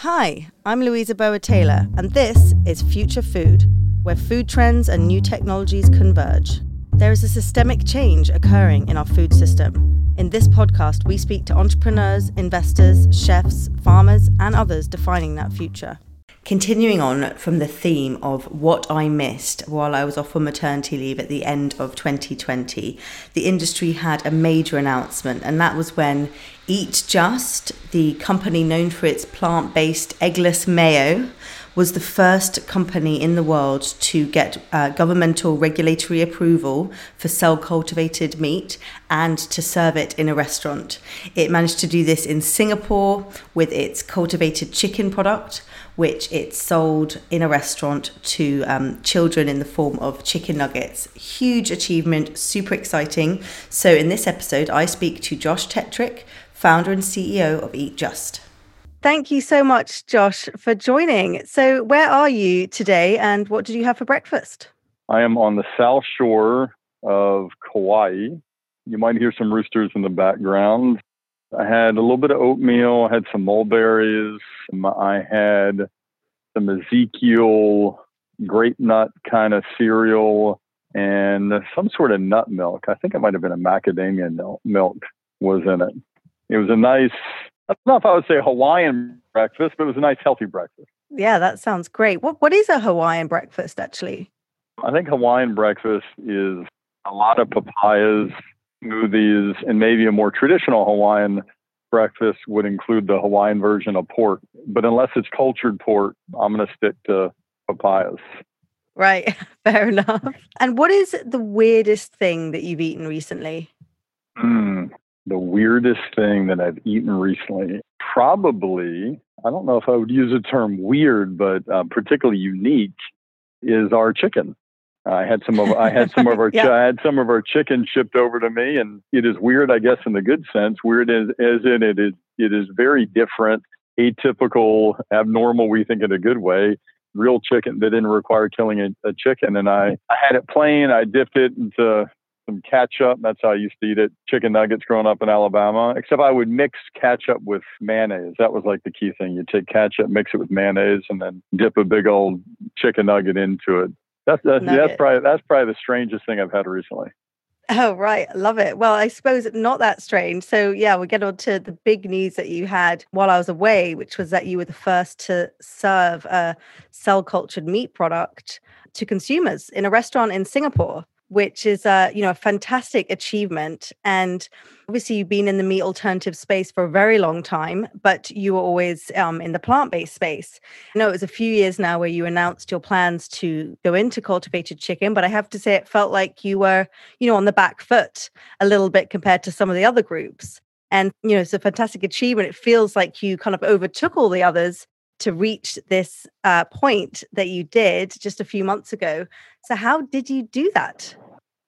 Hi, I'm Louisa Burwood-Taylor, and this is Future Food, where food trends and new technologies converge. There is a systemic change occurring in our food system. In this podcast, we speak to entrepreneurs, investors, chefs, farmers, and others defining that future. Continuing on from the theme of what I missed while I was off on maternity leave at the end of 2020, the industry had a major announcement, and that was when Eat Just, the company known for its plant based eggless mayo, was the first company in the world to get uh, governmental regulatory approval for cell cultivated meat and to serve it in a restaurant. It managed to do this in Singapore with its cultivated chicken product which it's sold in a restaurant to um, children in the form of chicken nuggets. Huge achievement, super exciting. So, in this episode, I speak to Josh Tetrick, founder and CEO of Eat Just. Thank you so much, Josh, for joining. So, where are you today and what did you have for breakfast? I am on the south shore of Kauai. You might hear some roosters in the background. I had a little bit of oatmeal, I had some mulberries, I had some Ezekiel grape nut kind of cereal, and some sort of nut milk. I think it might have been a macadamia milk was in it. It was a nice, I don't know if I would say Hawaiian breakfast, but it was a nice healthy breakfast. Yeah, that sounds great. What what is a Hawaiian breakfast actually? I think Hawaiian breakfast is a lot of papayas, smoothies, and maybe a more traditional Hawaiian breakfast would include the Hawaiian version of pork. But unless it's cultured pork, I'm going to stick to papayas. Right, fair enough. And what is the weirdest thing that you've eaten recently? Mm, the weirdest thing that I've eaten recently, probably, I don't know if I would use the term weird, but uh, particularly unique, is our chicken. I had some of I had some of our yeah. I had some of our chicken shipped over to me, and it is weird, I guess, in the good sense. Weird as, as in it is it is very different, atypical, abnormal. We think in a good way. Real chicken that didn't require killing a, a chicken, and I I had it plain. I dipped it into some ketchup. That's how I used to eat it. Chicken nuggets growing up in Alabama. Except I would mix ketchup with mayonnaise. That was like the key thing. You take ketchup, mix it with mayonnaise, and then dip a big old chicken nugget into it. That's that's, that's probably that's probably the strangest thing I've had recently. Oh, right. Love it. Well, I suppose not that strange. So, yeah, we'll get on to the big news that you had while I was away, which was that you were the first to serve a cell cultured meat product to consumers in a restaurant in Singapore which is a you know a fantastic achievement and obviously you've been in the meat alternative space for a very long time but you were always um, in the plant-based space. I know it was a few years now where you announced your plans to go into cultivated chicken but i have to say it felt like you were you know on the back foot a little bit compared to some of the other groups. And you know it's a fantastic achievement. It feels like you kind of overtook all the others to reach this uh, point that you did just a few months ago. So, how did you do that?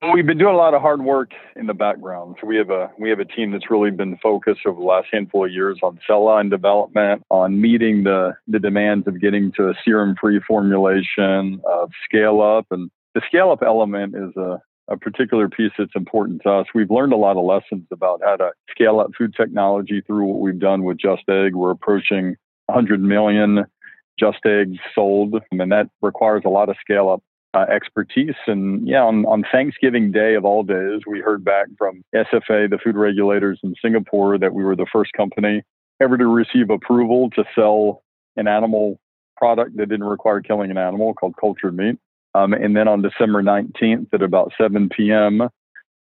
Well, we've been doing a lot of hard work in the background. So we have a we have a team that's really been focused over the last handful of years on cell line development, on meeting the the demands of getting to a serum free formulation, of scale up, and the scale up element is a a particular piece that's important to us. We've learned a lot of lessons about how to scale up food technology through what we've done with Just Egg. We're approaching 100 million just eggs sold, and that requires a lot of scale up uh, expertise. And yeah, on, on Thanksgiving Day of all days, we heard back from SFA, the food regulators in Singapore, that we were the first company ever to receive approval to sell an animal product that didn't require killing an animal called cultured meat. Um, and then on December 19th at about 7 p.m.,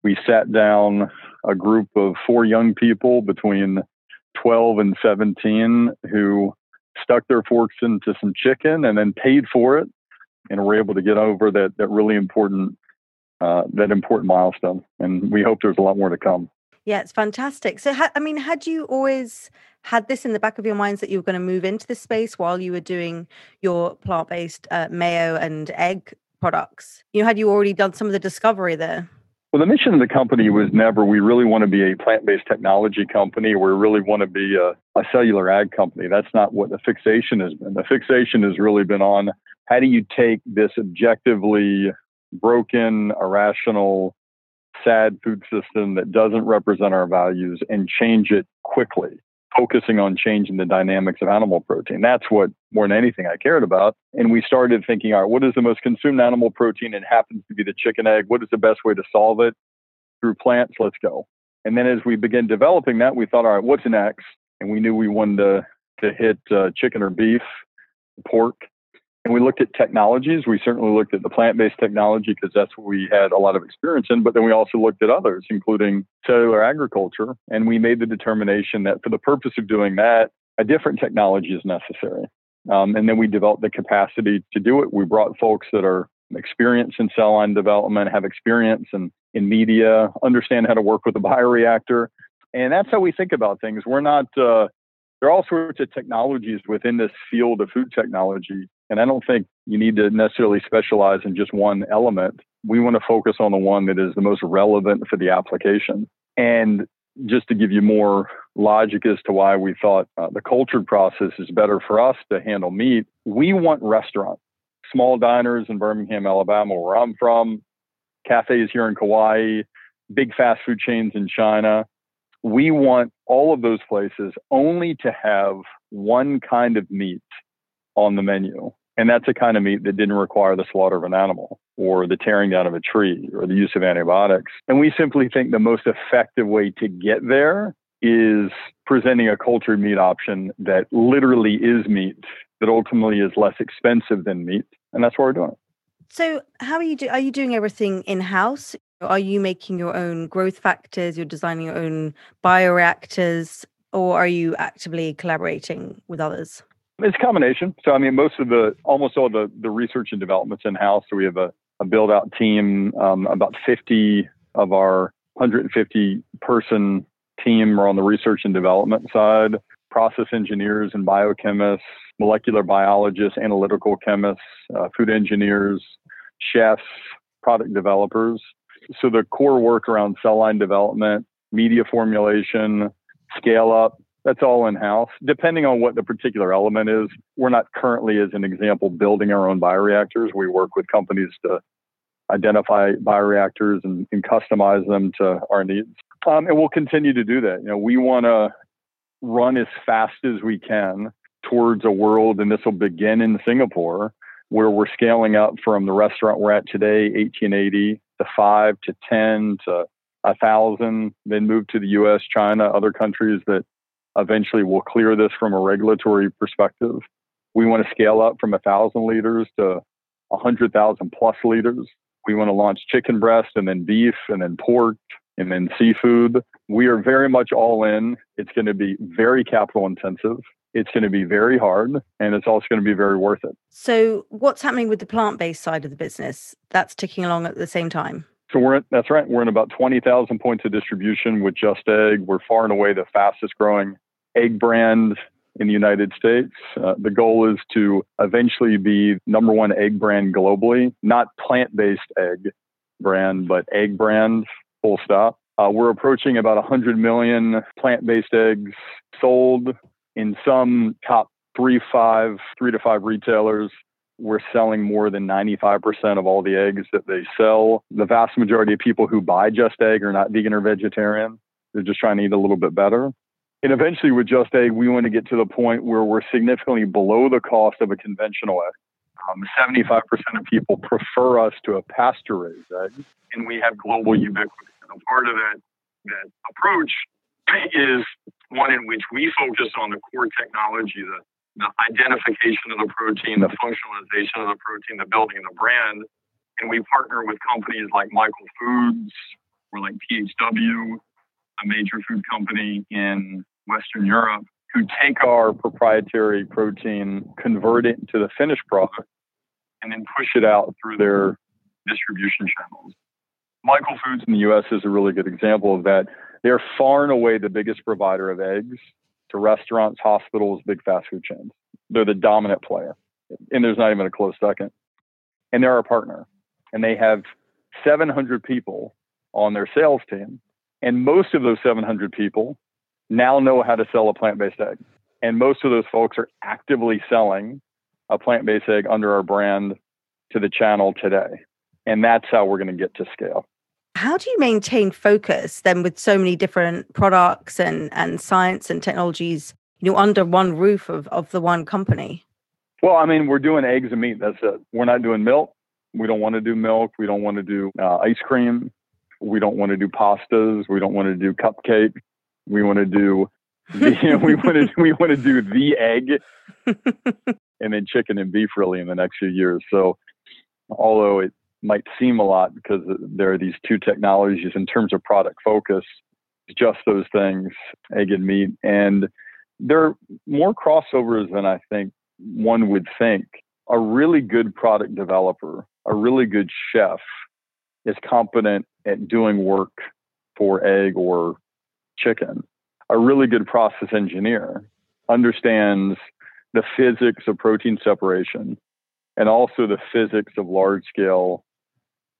we sat down a group of four young people between 12 and 17 who stuck their forks into some chicken and then paid for it and were able to get over that, that really important uh, that important milestone. And we hope there's a lot more to come. Yeah, it's fantastic. So, ha- I mean, had you always had this in the back of your minds that you were going to move into this space while you were doing your plant based uh, mayo and egg products? You know, had you already done some of the discovery there? Well, the mission of the company was never we really want to be a plant based technology company we really want to be a, a, cellular ag company. That's not what the fixation has been. The fixation has really been on how do you take this objectively broken, irrational, sad food system that doesn't represent our values and change it quickly. Focusing on changing the dynamics of animal protein. That's what more than anything I cared about. And we started thinking, all right, what is the most consumed animal protein? It happens to be the chicken egg. What is the best way to solve it? Through plants, let's go. And then as we began developing that, we thought, all right, what's next? And we knew we wanted to, to hit uh, chicken or beef, pork. And we looked at technologies. We certainly looked at the plant based technology because that's what we had a lot of experience in. But then we also looked at others, including cellular agriculture. And we made the determination that for the purpose of doing that, a different technology is necessary. Um, and then we developed the capacity to do it. We brought folks that are experienced in cell line development, have experience in, in media, understand how to work with a bioreactor. And that's how we think about things. We're not, uh, there are all sorts of technologies within this field of food technology and I don't think you need to necessarily specialize in just one element. We want to focus on the one that is the most relevant for the application. And just to give you more logic as to why we thought uh, the cultured process is better for us to handle meat, we want restaurants, small diners in Birmingham, Alabama, where I'm from, cafes here in Kauai, big fast food chains in China. We want all of those places only to have one kind of meat on the menu. And that's a kind of meat that didn't require the slaughter of an animal or the tearing down of a tree or the use of antibiotics. And we simply think the most effective way to get there is presenting a cultured meat option that literally is meat, that ultimately is less expensive than meat. And that's what we're doing. So, how are you do? Are you doing everything in house? Are you making your own growth factors? You're designing your own bioreactors, or are you actively collaborating with others? It's a combination. So, I mean, most of the, almost all the, the research and development's in house. So, we have a, a build out team. Um, about 50 of our 150 person team are on the research and development side, process engineers and biochemists, molecular biologists, analytical chemists, uh, food engineers, chefs, product developers. So, the core work around cell line development, media formulation, scale up, that's all in house. Depending on what the particular element is, we're not currently, as an example, building our own bioreactors. We work with companies to identify bioreactors and, and customize them to our needs. Um, and we'll continue to do that. You know, we want to run as fast as we can towards a world, and this will begin in Singapore, where we're scaling up from the restaurant we're at today, 1880, to five to 10 to a thousand, then move to the US, China, other countries that Eventually, we'll clear this from a regulatory perspective. We want to scale up from 1,000 liters to 100,000 plus liters. We want to launch chicken breast and then beef and then pork and then seafood. We are very much all in. It's going to be very capital intensive. It's going to be very hard and it's also going to be very worth it. So, what's happening with the plant based side of the business? That's ticking along at the same time. So we're in, that's right. We're in about 20,000 points of distribution with Just Egg. We're far and away the fastest growing egg brand in the United States. Uh, the goal is to eventually be number one egg brand globally, not plant based egg brand, but egg brand, full stop. Uh, we're approaching about 100 million plant based eggs sold in some top three, five, three to five retailers. We're selling more than 95% of all the eggs that they sell. The vast majority of people who buy Just Egg are not vegan or vegetarian. They're just trying to eat a little bit better. And eventually, with Just Egg, we want to get to the point where we're significantly below the cost of a conventional egg. Um, 75% of people prefer us to a pasture raised egg, and we have global ubiquity. And part of that, that approach is one in which we focus on the core technology, the, the identification of the protein, the functionalization of the protein, the building of the brand. And we partner with companies like Michael Foods or like PHW a major food company in Western Europe, who take our proprietary protein, convert it to the finished product, and then push it out through their distribution channels. Michael Foods in the US is a really good example of that. They're far and away the biggest provider of eggs to restaurants, hospitals, big fast food chains. They're the dominant player. And there's not even a close second. And they're our partner. And they have 700 people on their sales team and most of those 700 people now know how to sell a plant based egg. And most of those folks are actively selling a plant based egg under our brand to the channel today. And that's how we're going to get to scale. How do you maintain focus then with so many different products and, and science and technologies, you know, under one roof of, of the one company? Well, I mean, we're doing eggs and meat. That's it. We're not doing milk. We don't want to do milk. We don't want to do uh, ice cream. We don't want to do pastas. We don't want to do cupcake. We want to do the, we want to we want to do the egg, and then chicken and beef really in the next few years. So, although it might seem a lot because there are these two technologies in terms of product focus, just those things, egg and meat, and there are more crossovers than I think one would think. A really good product developer, a really good chef, is competent at doing work for egg or chicken. A really good process engineer understands the physics of protein separation and also the physics of large scale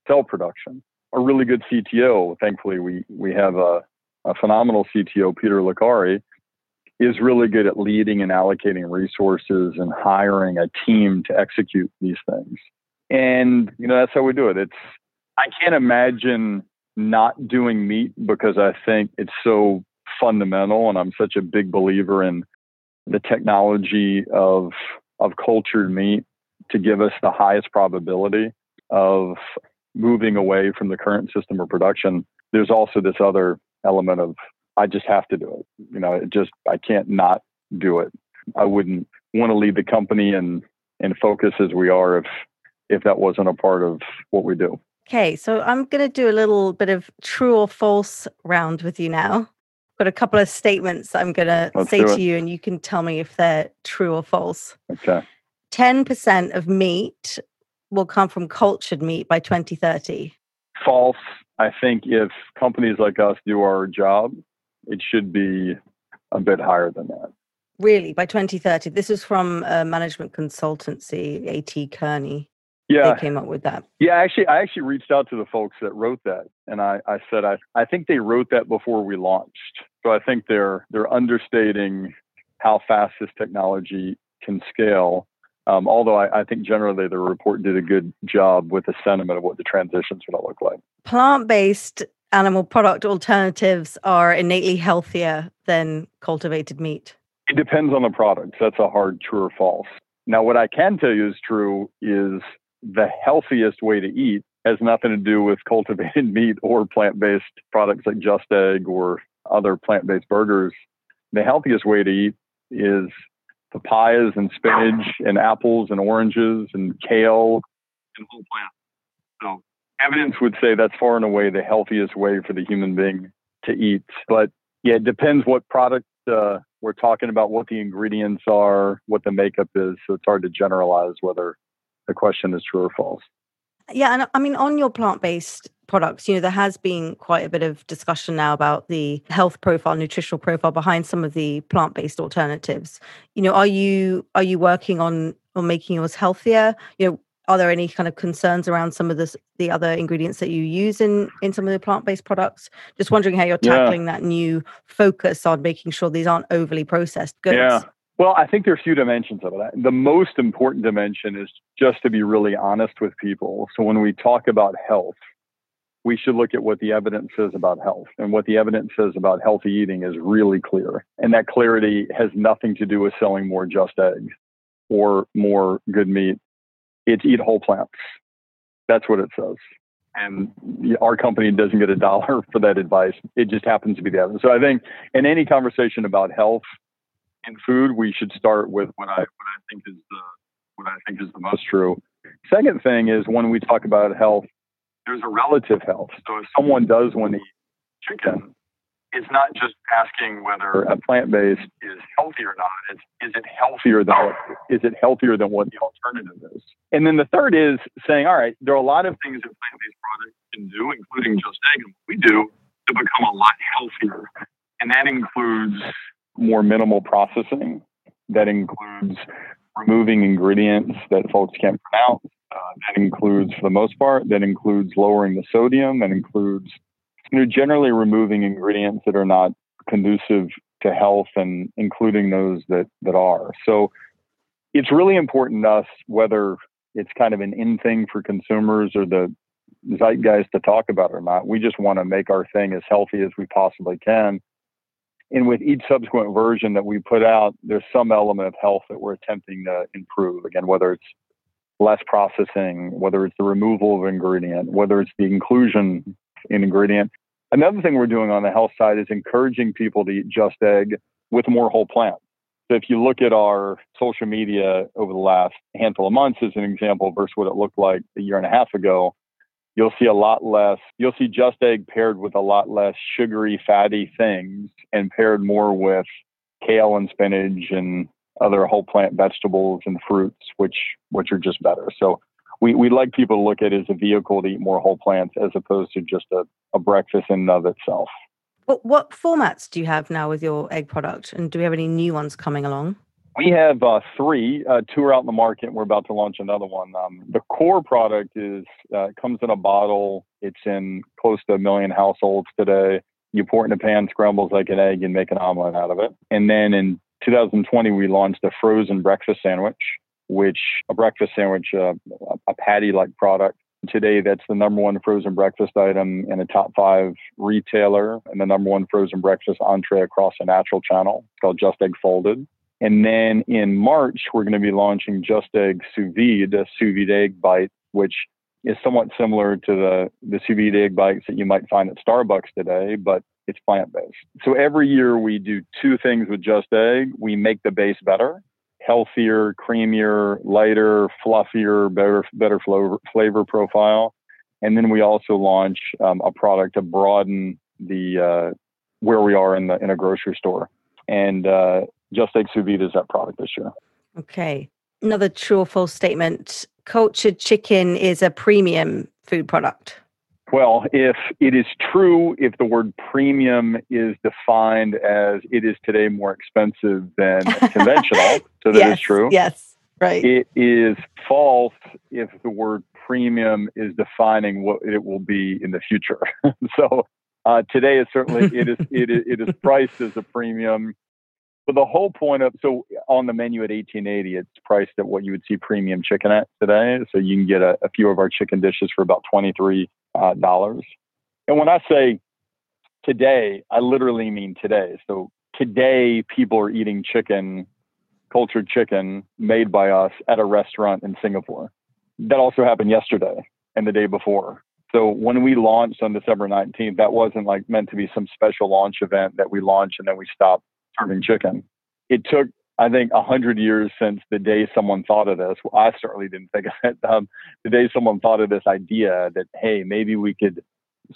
cell production. A really good CTO, thankfully, we, we have a, a phenomenal CTO, Peter Licari, is really good at leading and allocating resources and hiring a team to execute these things. And, you know, that's how we do it. It's, I can't imagine not doing meat because I think it's so fundamental and I'm such a big believer in the technology of of cultured meat to give us the highest probability of moving away from the current system of production. There's also this other element of I just have to do it. You know, it just I can't not do it. I wouldn't want to lead the company and and focus as we are if if that wasn't a part of what we do. Okay, so I'm going to do a little bit of true or false round with you now. I've Got a couple of statements I'm going to say to you, and you can tell me if they're true or false. Okay. 10% of meat will come from cultured meat by 2030. False. I think if companies like us do our job, it should be a bit higher than that. Really, by 2030. This is from a management consultancy, AT Kearney yeah. they came up with that. Yeah, actually, I actually reached out to the folks that wrote that, and I, I said I, I think they wrote that before we launched. So I think they're they're understating how fast this technology can scale. Um, although I, I, think generally the report did a good job with the sentiment of what the transition's to look like. Plant-based animal product alternatives are innately healthier than cultivated meat. It depends on the product. That's a hard true or false. Now, what I can tell you is true is the healthiest way to eat has nothing to do with cultivated meat or plant based products like Just Egg or other plant based burgers. The healthiest way to eat is papayas and spinach and apples and oranges and kale and whole plant. So, evidence would say that's far and away the healthiest way for the human being to eat. But yeah, it depends what product uh, we're talking about, what the ingredients are, what the makeup is. So, it's hard to generalize whether the question is true or false. Yeah, and uh, I mean, on your plant based products, you know, there has been quite a bit of discussion now about the health profile, nutritional profile behind some of the plant based alternatives. You know, are you are you working on on making yours healthier? You know, are there any kind of concerns around some of the the other ingredients that you use in in some of the plant based products? Just wondering how you're tackling yeah. that new focus on making sure these aren't overly processed goods. Yeah. Well, I think there are a few dimensions of it. The most important dimension is just to be really honest with people. So when we talk about health, we should look at what the evidence says about health. And what the evidence says about healthy eating is really clear. And that clarity has nothing to do with selling more just eggs or more good meat. It's eat whole plants. That's what it says. And our company doesn't get a dollar for that advice. It just happens to be the evidence. So I think in any conversation about health, in food, we should start with what I what I think is the what I think is the most true. Second thing is when we talk about health, there's a relative health. So if someone does want to eat chicken, it's not just asking whether a plant based is healthy or not. It's is it healthier than is it healthier than what the alternative is? And then the third is saying, all right, there are a lot of things that plant based products can do, including just egg, and what we do to become a lot healthier. And that includes more minimal processing that includes removing ingredients that folks can't pronounce. Uh, that includes, for the most part, that includes lowering the sodium. That includes, you know, generally removing ingredients that are not conducive to health, and including those that that are. So, it's really important to us whether it's kind of an in thing for consumers or the zeitgeist to talk about or not. We just want to make our thing as healthy as we possibly can. And with each subsequent version that we put out, there's some element of health that we're attempting to improve. Again, whether it's less processing, whether it's the removal of ingredient, whether it's the inclusion in ingredient. Another thing we're doing on the health side is encouraging people to eat just egg with more whole plant. So if you look at our social media over the last handful of months as an example versus what it looked like a year and a half ago, you'll see a lot less, you'll see just egg paired with a lot less sugary, fatty things and paired more with kale and spinach and other whole plant vegetables and fruits, which which are just better. So we, we like people to look at it as a vehicle to eat more whole plants as opposed to just a, a breakfast in and of itself. What, what formats do you have now with your egg product? And do we have any new ones coming along? We have uh, three. Uh, two are out in the market. And we're about to launch another one. Um, the core product is uh, comes in a bottle. It's in close to a million households today. You pour it in a pan, scrambles like an egg, and make an omelet out of it. And then in 2020, we launched a frozen breakfast sandwich, which a breakfast sandwich, uh, a patty-like product. Today, that's the number one frozen breakfast item in a top five retailer and the number one frozen breakfast entree across a natural channel. It's called Just Egg Folded. And then in March, we're going to be launching Just Egg Sous Vide, a sous vide egg bite, which is somewhat similar to the, the sous vide egg bites that you might find at Starbucks today, but it's plant based. So every year we do two things with Just Egg. We make the base better, healthier, creamier, lighter, fluffier, better, better flavor, flavor profile. And then we also launch um, a product to broaden the uh, where we are in the in a grocery store. And uh, Just Egg Sous Vide is that product this year. Okay. Another true or false statement cultured chicken is a premium food product? Well, if it is true, if the word premium is defined as it is today more expensive than conventional, so that yes, is true. Yes, right. It is false if the word premium is defining what it will be in the future. so uh, today is certainly it is it is it is priced as a premium. But the whole point of so on the menu at 1880, it's priced at what you would see premium chicken at today. So you can get a, a few of our chicken dishes for about 23 uh, dollars. And when I say today, I literally mean today. So today, people are eating chicken, cultured chicken made by us at a restaurant in Singapore. That also happened yesterday and the day before. So when we launched on December 19th, that wasn't like meant to be some special launch event that we launched and then we stopped serving chicken. It took, I think, a hundred years since the day someone thought of this. Well, I certainly didn't think of it. Um, the day someone thought of this idea that hey, maybe we could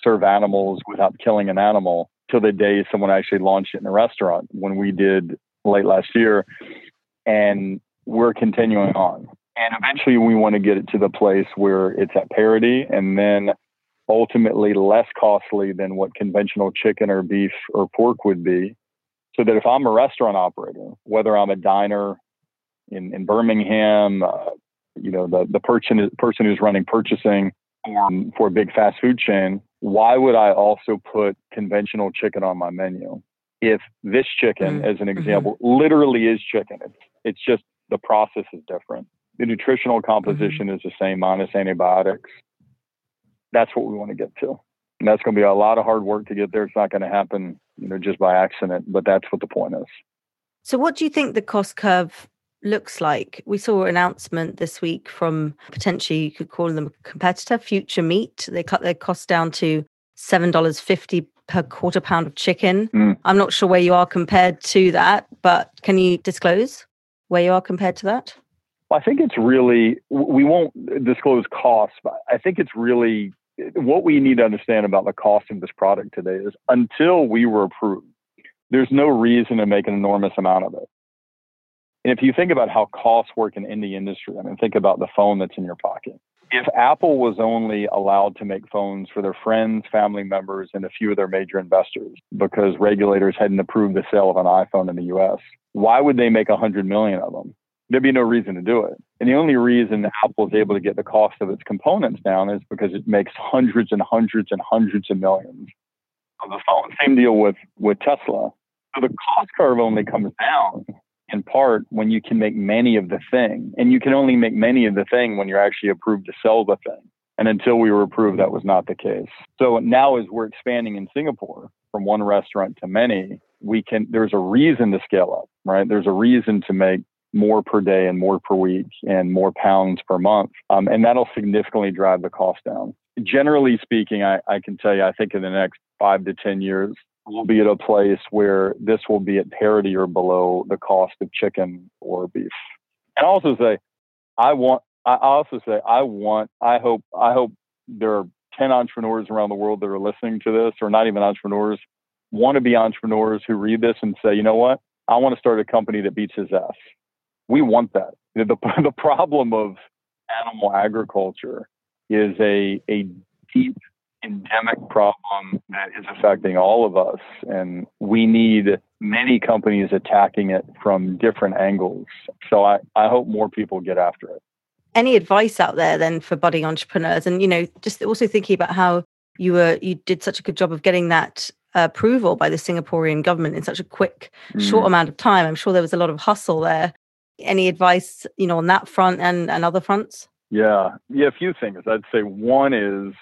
serve animals without killing an animal, till the day someone actually launched it in a restaurant when we did late last year, and we're continuing on. And eventually, we want to get it to the place where it's at parity, and then ultimately less costly than what conventional chicken or beef or pork would be so that if I'm a restaurant operator, whether I'm a diner in, in Birmingham, uh, you know, the, the person, person who's running purchasing um, for a big fast food chain, why would I also put conventional chicken on my menu? If this chicken, mm-hmm. as an mm-hmm. example, mm-hmm. literally is chicken, it's, it's just the process is different. The nutritional composition mm-hmm. is the same minus antibiotics. That's what we want to get to. And that's going to be a lot of hard work to get there. It's not going to happen, you know, just by accident, but that's what the point is. So what do you think the cost curve looks like? We saw an announcement this week from potentially you could call them a competitor, Future Meat. They cut their costs down to $7.50 per quarter pound of chicken. Mm. I'm not sure where you are compared to that, but can you disclose where you are compared to that? I think it's really, we won't disclose costs, but I think it's really what we need to understand about the cost of this product today is until we were approved, there's no reason to make an enormous amount of it. And if you think about how costs work in, the industry, I mean, think about the phone that's in your pocket. If Apple was only allowed to make phones for their friends, family members, and a few of their major investors because regulators hadn't approved the sale of an iPhone in the US, why would they make 100 million of them? There'd be no reason to do it. And the only reason Apple is able to get the cost of its components down is because it makes hundreds and hundreds and hundreds of millions of the phone. Same deal with, with Tesla. So the cost curve only comes down in part when you can make many of the thing. And you can only make many of the thing when you're actually approved to sell the thing. And until we were approved, that was not the case. So now, as we're expanding in Singapore from one restaurant to many, we can, there's a reason to scale up, right? There's a reason to make more per day and more per week and more pounds per month. Um, and that'll significantly drive the cost down. Generally speaking, I, I can tell you, I think in the next five to 10 years, we'll be at a place where this will be at parity or below the cost of chicken or beef. And I also say, I want, I also say, I want, I hope, I hope there are 10 entrepreneurs around the world that are listening to this, or not even entrepreneurs, want to be entrepreneurs who read this and say, you know what? I want to start a company that beats his ass. We want that. The, the problem of animal agriculture is a, a deep endemic problem that is affecting all of us. And we need many companies attacking it from different angles. So I, I hope more people get after it. Any advice out there then for budding entrepreneurs? And, you know, just also thinking about how you were, you did such a good job of getting that approval by the Singaporean government in such a quick, mm. short amount of time. I'm sure there was a lot of hustle there. Any advice, you know, on that front and, and other fronts? Yeah, yeah, a few things. I'd say one is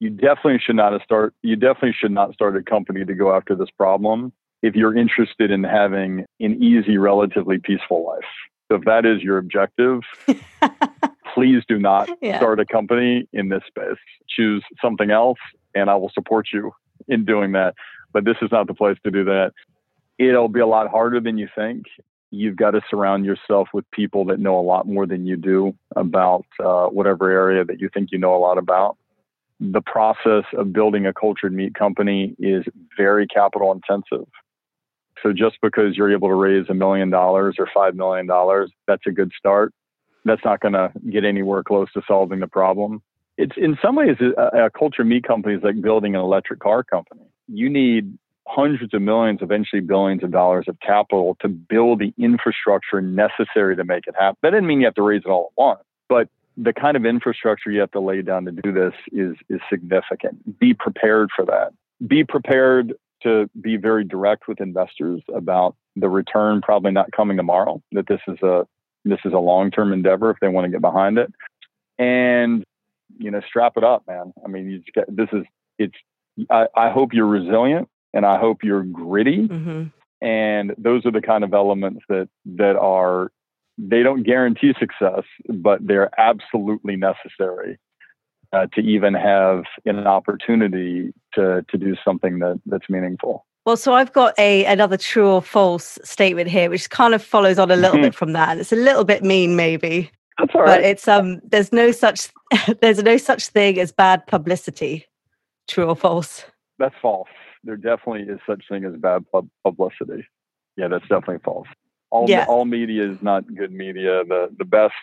you definitely should not start you definitely should not start a company to go after this problem if you're interested in having an easy relatively peaceful life so if that is your objective please do not yeah. start a company in this space choose something else and i will support you in doing that but this is not the place to do that it'll be a lot harder than you think you've got to surround yourself with people that know a lot more than you do about uh, whatever area that you think you know a lot about the process of building a cultured meat company is very capital intensive. So just because you're able to raise a million dollars or five million dollars, that's a good start. That's not going to get anywhere close to solving the problem. It's in some ways a, a cultured meat company is like building an electric car company. You need hundreds of millions, eventually billions of dollars of capital to build the infrastructure necessary to make it happen. That doesn't mean you have to raise it all at once, but the kind of infrastructure you have to lay down to do this is is significant. Be prepared for that. Be prepared to be very direct with investors about the return probably not coming tomorrow. That this is a this is a long term endeavor if they want to get behind it, and you know strap it up, man. I mean, you get, this is it's. I, I hope you're resilient, and I hope you're gritty. Mm-hmm. And those are the kind of elements that that are they don't guarantee success, but they're absolutely necessary uh, to even have an opportunity to to do something that that's meaningful. Well, so I've got a another true or false statement here, which kind of follows on a little mm-hmm. bit from that. And it's a little bit mean, maybe. That's all right. But it's um, there's no such there's no such thing as bad publicity. True or false? That's false. There definitely is such thing as bad pub- publicity. Yeah, that's definitely false all yeah. all media is not good media. The the best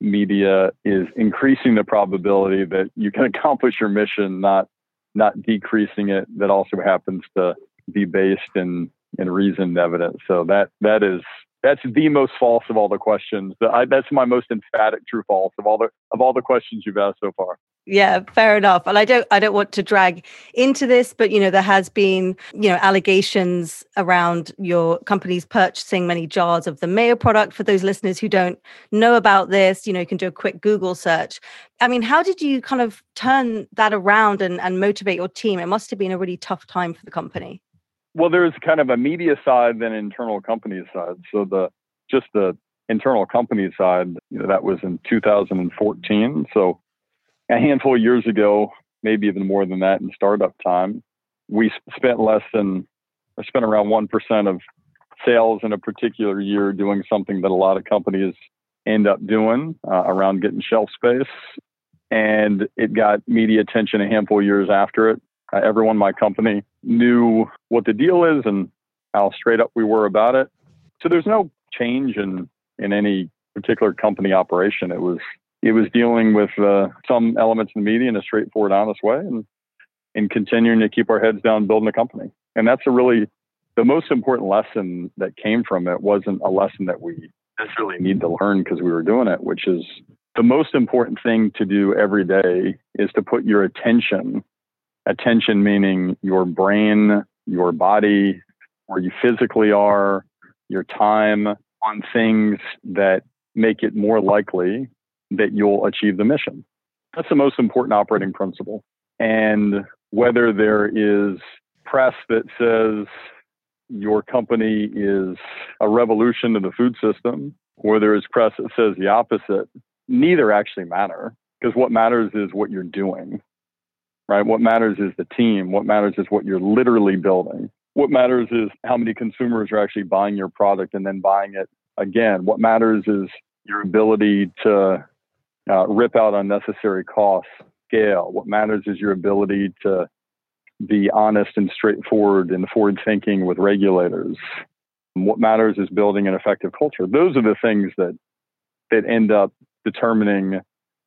media is increasing the probability that you can accomplish your mission, not not decreasing it. That also happens to be based in in reasoned evidence. So that that is that's the most false of all the questions. That's my most emphatic true false of all the of all the questions you've asked so far. Yeah fair enough. And i don't i don't want to drag into this but you know there has been you know allegations around your company's purchasing many jars of the mayo product. For those listeners who don't know about this you know you can do a quick google search. I mean how did you kind of turn that around and, and motivate your team? It must have been a really tough time for the company well there's kind of a media side then internal company side so the just the internal company side you know that was in 2014 so a handful of years ago, maybe even more than that in startup time, we spent less than, I spent around 1% of sales in a particular year doing something that a lot of companies end up doing uh, around getting shelf space. And it got media attention a handful of years after it. Uh, everyone in my company knew what the deal is and how straight up we were about it. So there's no change in, in any particular company operation. It was it was dealing with uh, some elements in the media in a straightforward, honest way, and and continuing to keep our heads down, building a company. And that's a really the most important lesson that came from it wasn't a lesson that we necessarily need to learn because we were doing it, which is the most important thing to do every day is to put your attention, attention meaning your brain, your body, where you physically are, your time on things that make it more likely that you'll achieve the mission. That's the most important operating principle. And whether there is press that says your company is a revolution to the food system, or there is press that says the opposite, neither actually matter because what matters is what you're doing, right? What matters is the team. What matters is what you're literally building. What matters is how many consumers are actually buying your product and then buying it again. What matters is your ability to uh, rip out unnecessary costs, scale. What matters is your ability to be honest and straightforward and forward thinking with regulators. What matters is building an effective culture. Those are the things that that end up determining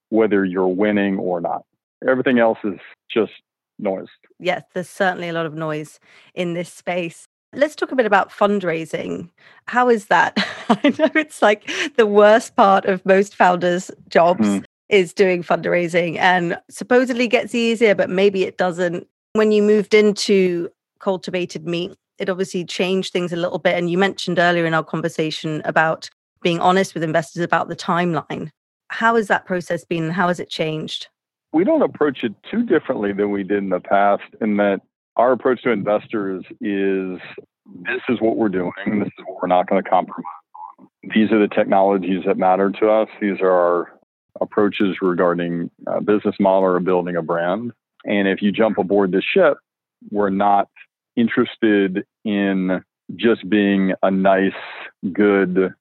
whether you're winning or not. Everything else is just noise. Yes, there's certainly a lot of noise in this space. Let's talk a bit about fundraising. How is that? I know it's like the worst part of most founders' jobs mm. is doing fundraising and supposedly gets easier, but maybe it doesn't. When you moved into cultivated meat, it obviously changed things a little bit. And you mentioned earlier in our conversation about being honest with investors about the timeline. How has that process been? How has it changed? We don't approach it too differently than we did in the past, in that our approach to investors is this is what we're doing, this is what we're not going to compromise on. These are the technologies that matter to us. These are our approaches regarding uh, business model or building a brand. And if you jump aboard the ship, we're not interested in just being a nice, good,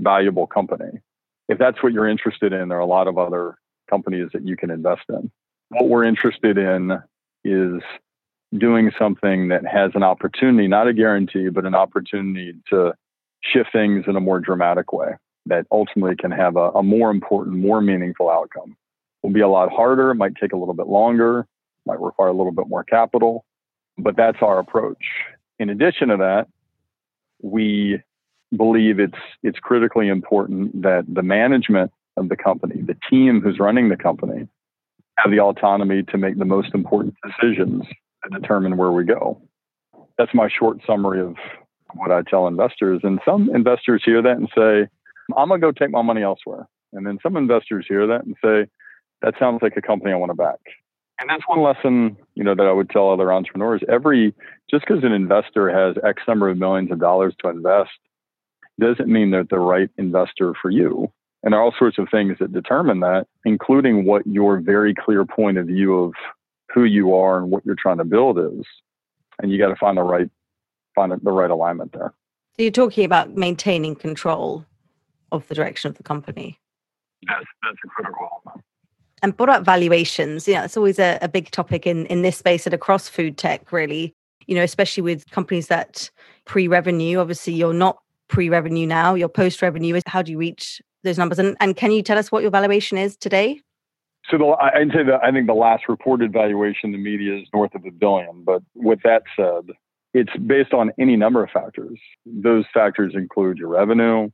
valuable company. If that's what you're interested in, there are a lot of other companies that you can invest in. What we're interested in is doing something that has an opportunity, not a guarantee, but an opportunity to shift things in a more dramatic way that ultimately can have a, a more important, more meaningful outcome. It will be a lot harder, might take a little bit longer, might require a little bit more capital, but that's our approach. In addition to that, we believe it's it's critically important that the management of the company, the team who's running the company, have the autonomy to make the most important decisions to determine where we go. That's my short summary of what I tell investors. And some investors hear that and say, I'm going to go take my money elsewhere. And then some investors hear that and say, that sounds like a company I want to back. And that's one lesson, you know, that I would tell other entrepreneurs. Every just because an investor has X number of millions of dollars to invest doesn't mean they're the right investor for you. And there are all sorts of things that determine that, including what your very clear point of view of who you are and what you're trying to build is. And you got to find the right find the right alignment there. So you're talking about maintaining control of the direction of the company. That's that's a critical element. And what about valuations? You know, it's always a, a big topic in in this space and across food tech, really. You know, especially with companies that pre-revenue. Obviously, you're not pre-revenue now. You're post-revenue. Is how do you reach those numbers? And and can you tell us what your valuation is today? So the, I'd say that I think the last reported valuation in the media is north of a billion. But with that said, it's based on any number of factors. Those factors include your revenue,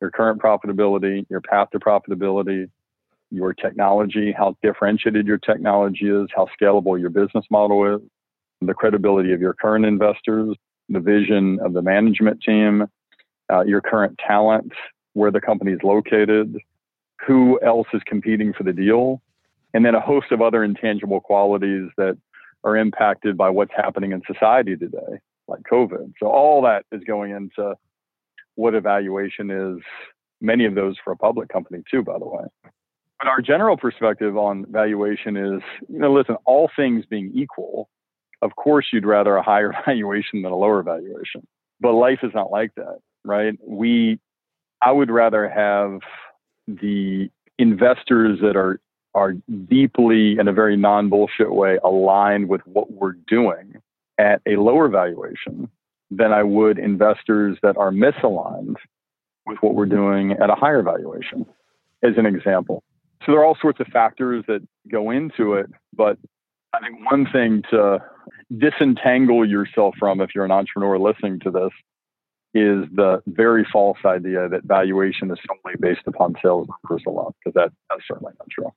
your current profitability, your path to profitability, your technology, how differentiated your technology is, how scalable your business model is, the credibility of your current investors, the vision of the management team, uh, your current talent, where the company is located, who else is competing for the deal, and then a host of other intangible qualities that are impacted by what's happening in society today, like COVID. So all that is going into what evaluation is. Many of those for a public company too, by the way. But our general perspective on valuation is, you know, listen, all things being equal, of course you'd rather a higher valuation than a lower valuation. But life is not like that, right? We I would rather have the investors that are are deeply in a very non-bullshit way aligned with what we're doing at a lower valuation than I would investors that are misaligned with what we're doing at a higher valuation, as an example. So there are all sorts of factors that go into it, but I think one thing to disentangle yourself from if you're an entrepreneur listening to this is the very false idea that valuation is solely based upon sales numbers alone, because that, that's certainly not true.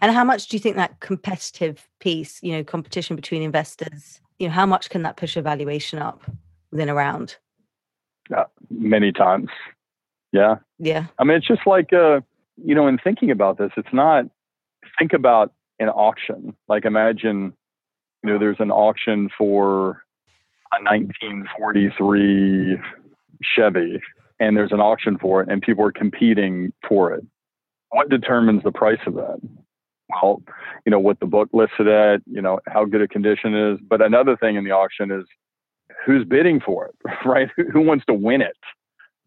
And how much do you think that competitive piece, you know, competition between investors, you know, how much can that push a valuation up within a round? Yeah, many times. Yeah. Yeah. I mean, it's just like, uh, you know, in thinking about this, it's not think about an auction. Like imagine, you know, there's an auction for a 1943 Chevy, and there's an auction for it, and people are competing for it. What determines the price of that? Well, you know what the book listed at, you know how good a condition is. But another thing in the auction is who's bidding for it, right? Who wants to win it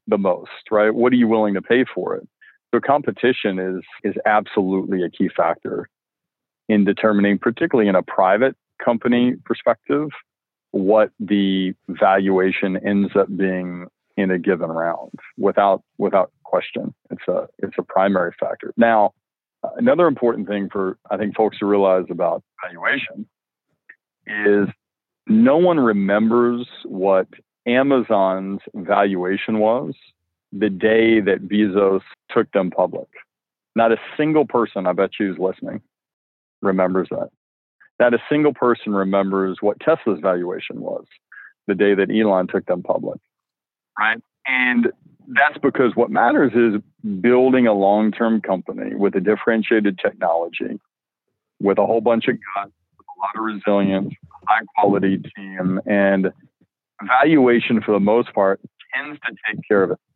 the most, right? What are you willing to pay for it? So competition is is absolutely a key factor in determining, particularly in a private company perspective, what the valuation ends up being in a given round without without question. It's a it's a primary factor. Now, another important thing for I think folks to realize about valuation is no one remembers what Amazon's valuation was the day that Bezos took them public. Not a single person, I bet you, is listening, remembers that. Not a single person remembers what Tesla's valuation was the day that Elon took them public. Right. And that's because what matters is building a long term company with a differentiated technology, with a whole bunch of guts, a lot of resilience, high quality team, and valuation for the most part tends to take care of itself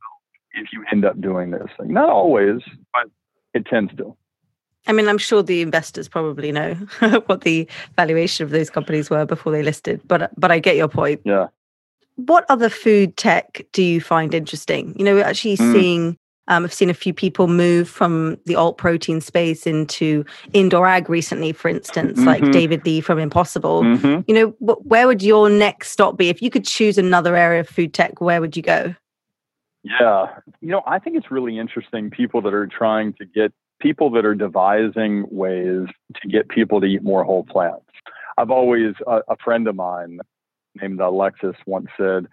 if you end up doing this thing. Not always, but it tends to. I mean, I'm sure the investors probably know what the valuation of those companies were before they listed, but but I get your point. Yeah. What other food tech do you find interesting? You know, we're actually mm. seeing um, I've seen a few people move from the alt protein space into indoor ag recently, for instance, mm-hmm. like David Lee from Impossible. Mm-hmm. You know, where would your next stop be? If you could choose another area of food tech, where would you go? Yeah. You know, I think it's really interesting people that are trying to get people that are devising ways to get people to eat more whole plants. I've always, a, a friend of mine named Alexis once said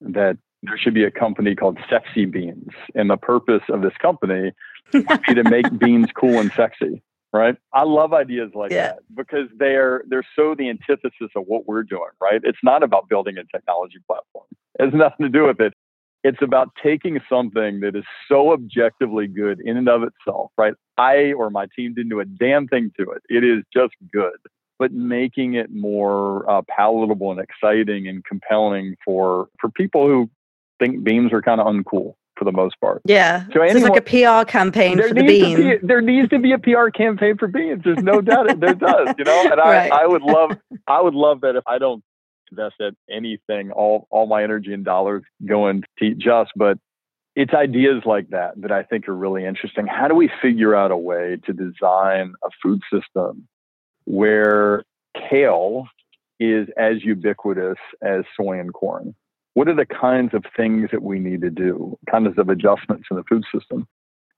that there should be a company called Sexy Beans. And the purpose of this company would be to make beans cool and sexy. Right. I love ideas like yeah. that because they're they're so the antithesis of what we're doing, right? It's not about building a technology platform. It has nothing to do with it. It's about taking something that is so objectively good in and of itself, right? I or my team didn't do a damn thing to it. It is just good, but making it more uh, palatable and exciting and compelling for for people who think beams are kind of uncool for the most part. Yeah. So, anyone, it's like a PR campaign for the bean. Be, there needs to be a PR campaign for beans. There's no doubt it, there does, you know. And right. I, I would love I would love that if I don't invest at anything, all all my energy and dollars going to eat just, but it's ideas like that that I think are really interesting. How do we figure out a way to design a food system where kale is as ubiquitous as soy and corn? what are the kinds of things that we need to do, kinds of adjustments in the food system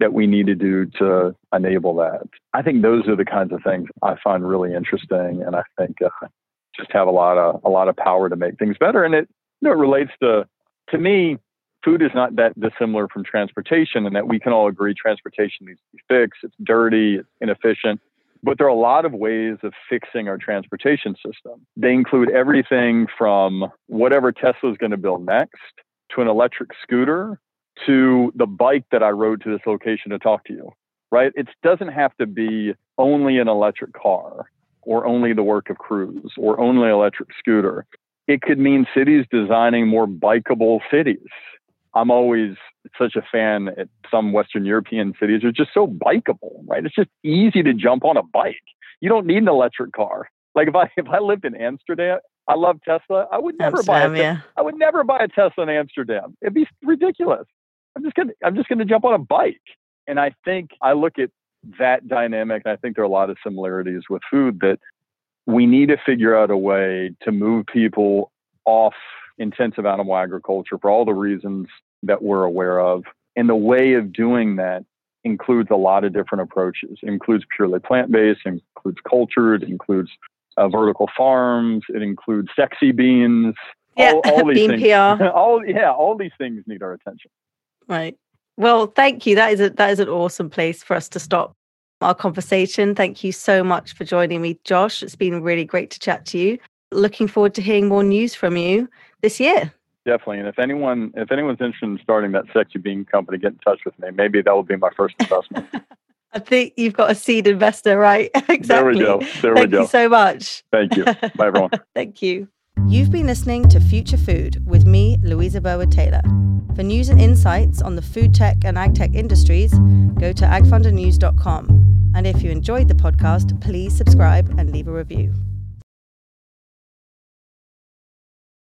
that we need to do to enable that? I think those are the kinds of things I find really interesting, and I think uh, just have a lot of a lot of power to make things better. And it you know it relates to to me, food is not that dissimilar from transportation, and that we can all agree transportation needs to be fixed. It's dirty, it's inefficient. But there are a lot of ways of fixing our transportation system. They include everything from whatever Tesla is going to build next to an electric scooter to the bike that I rode to this location to talk to you, right? It doesn't have to be only an electric car or only the work of Cruise or only electric scooter. It could mean cities designing more bikeable cities I'm always such a fan at some Western European cities are just so bikeable, right? It's just easy to jump on a bike. You don't need an electric car. Like if I if I lived in Amsterdam, I love Tesla. I would never Amsterdam, buy a, yeah. I would never buy a Tesla in Amsterdam. It'd be ridiculous. I'm just gonna I'm just gonna jump on a bike. And I think I look at that dynamic, I think there are a lot of similarities with food that we need to figure out a way to move people off intensive animal agriculture for all the reasons that we're aware of. And the way of doing that includes a lot of different approaches. It includes purely plant based, includes cultured, includes uh, vertical farms, it includes sexy beans. Yeah, all, all these bean things, PR. all yeah, all these things need our attention. Right. Well, thank you. That is a, that is an awesome place for us to stop our conversation. Thank you so much for joining me, Josh. It's been really great to chat to you. Looking forward to hearing more news from you this year. Definitely. And if anyone if anyone's interested in starting that sexy bean company, get in touch with me. Maybe that will be my first investment. I think you've got a seed investor, right? exactly. There we go. There Thank we go. you so much. Thank you. Bye, everyone. Thank you. You've been listening to Future Food with me, Louisa Burwood-Taylor. For news and insights on the food tech and ag tech industries, go to agfundernews.com. And if you enjoyed the podcast, please subscribe and leave a review.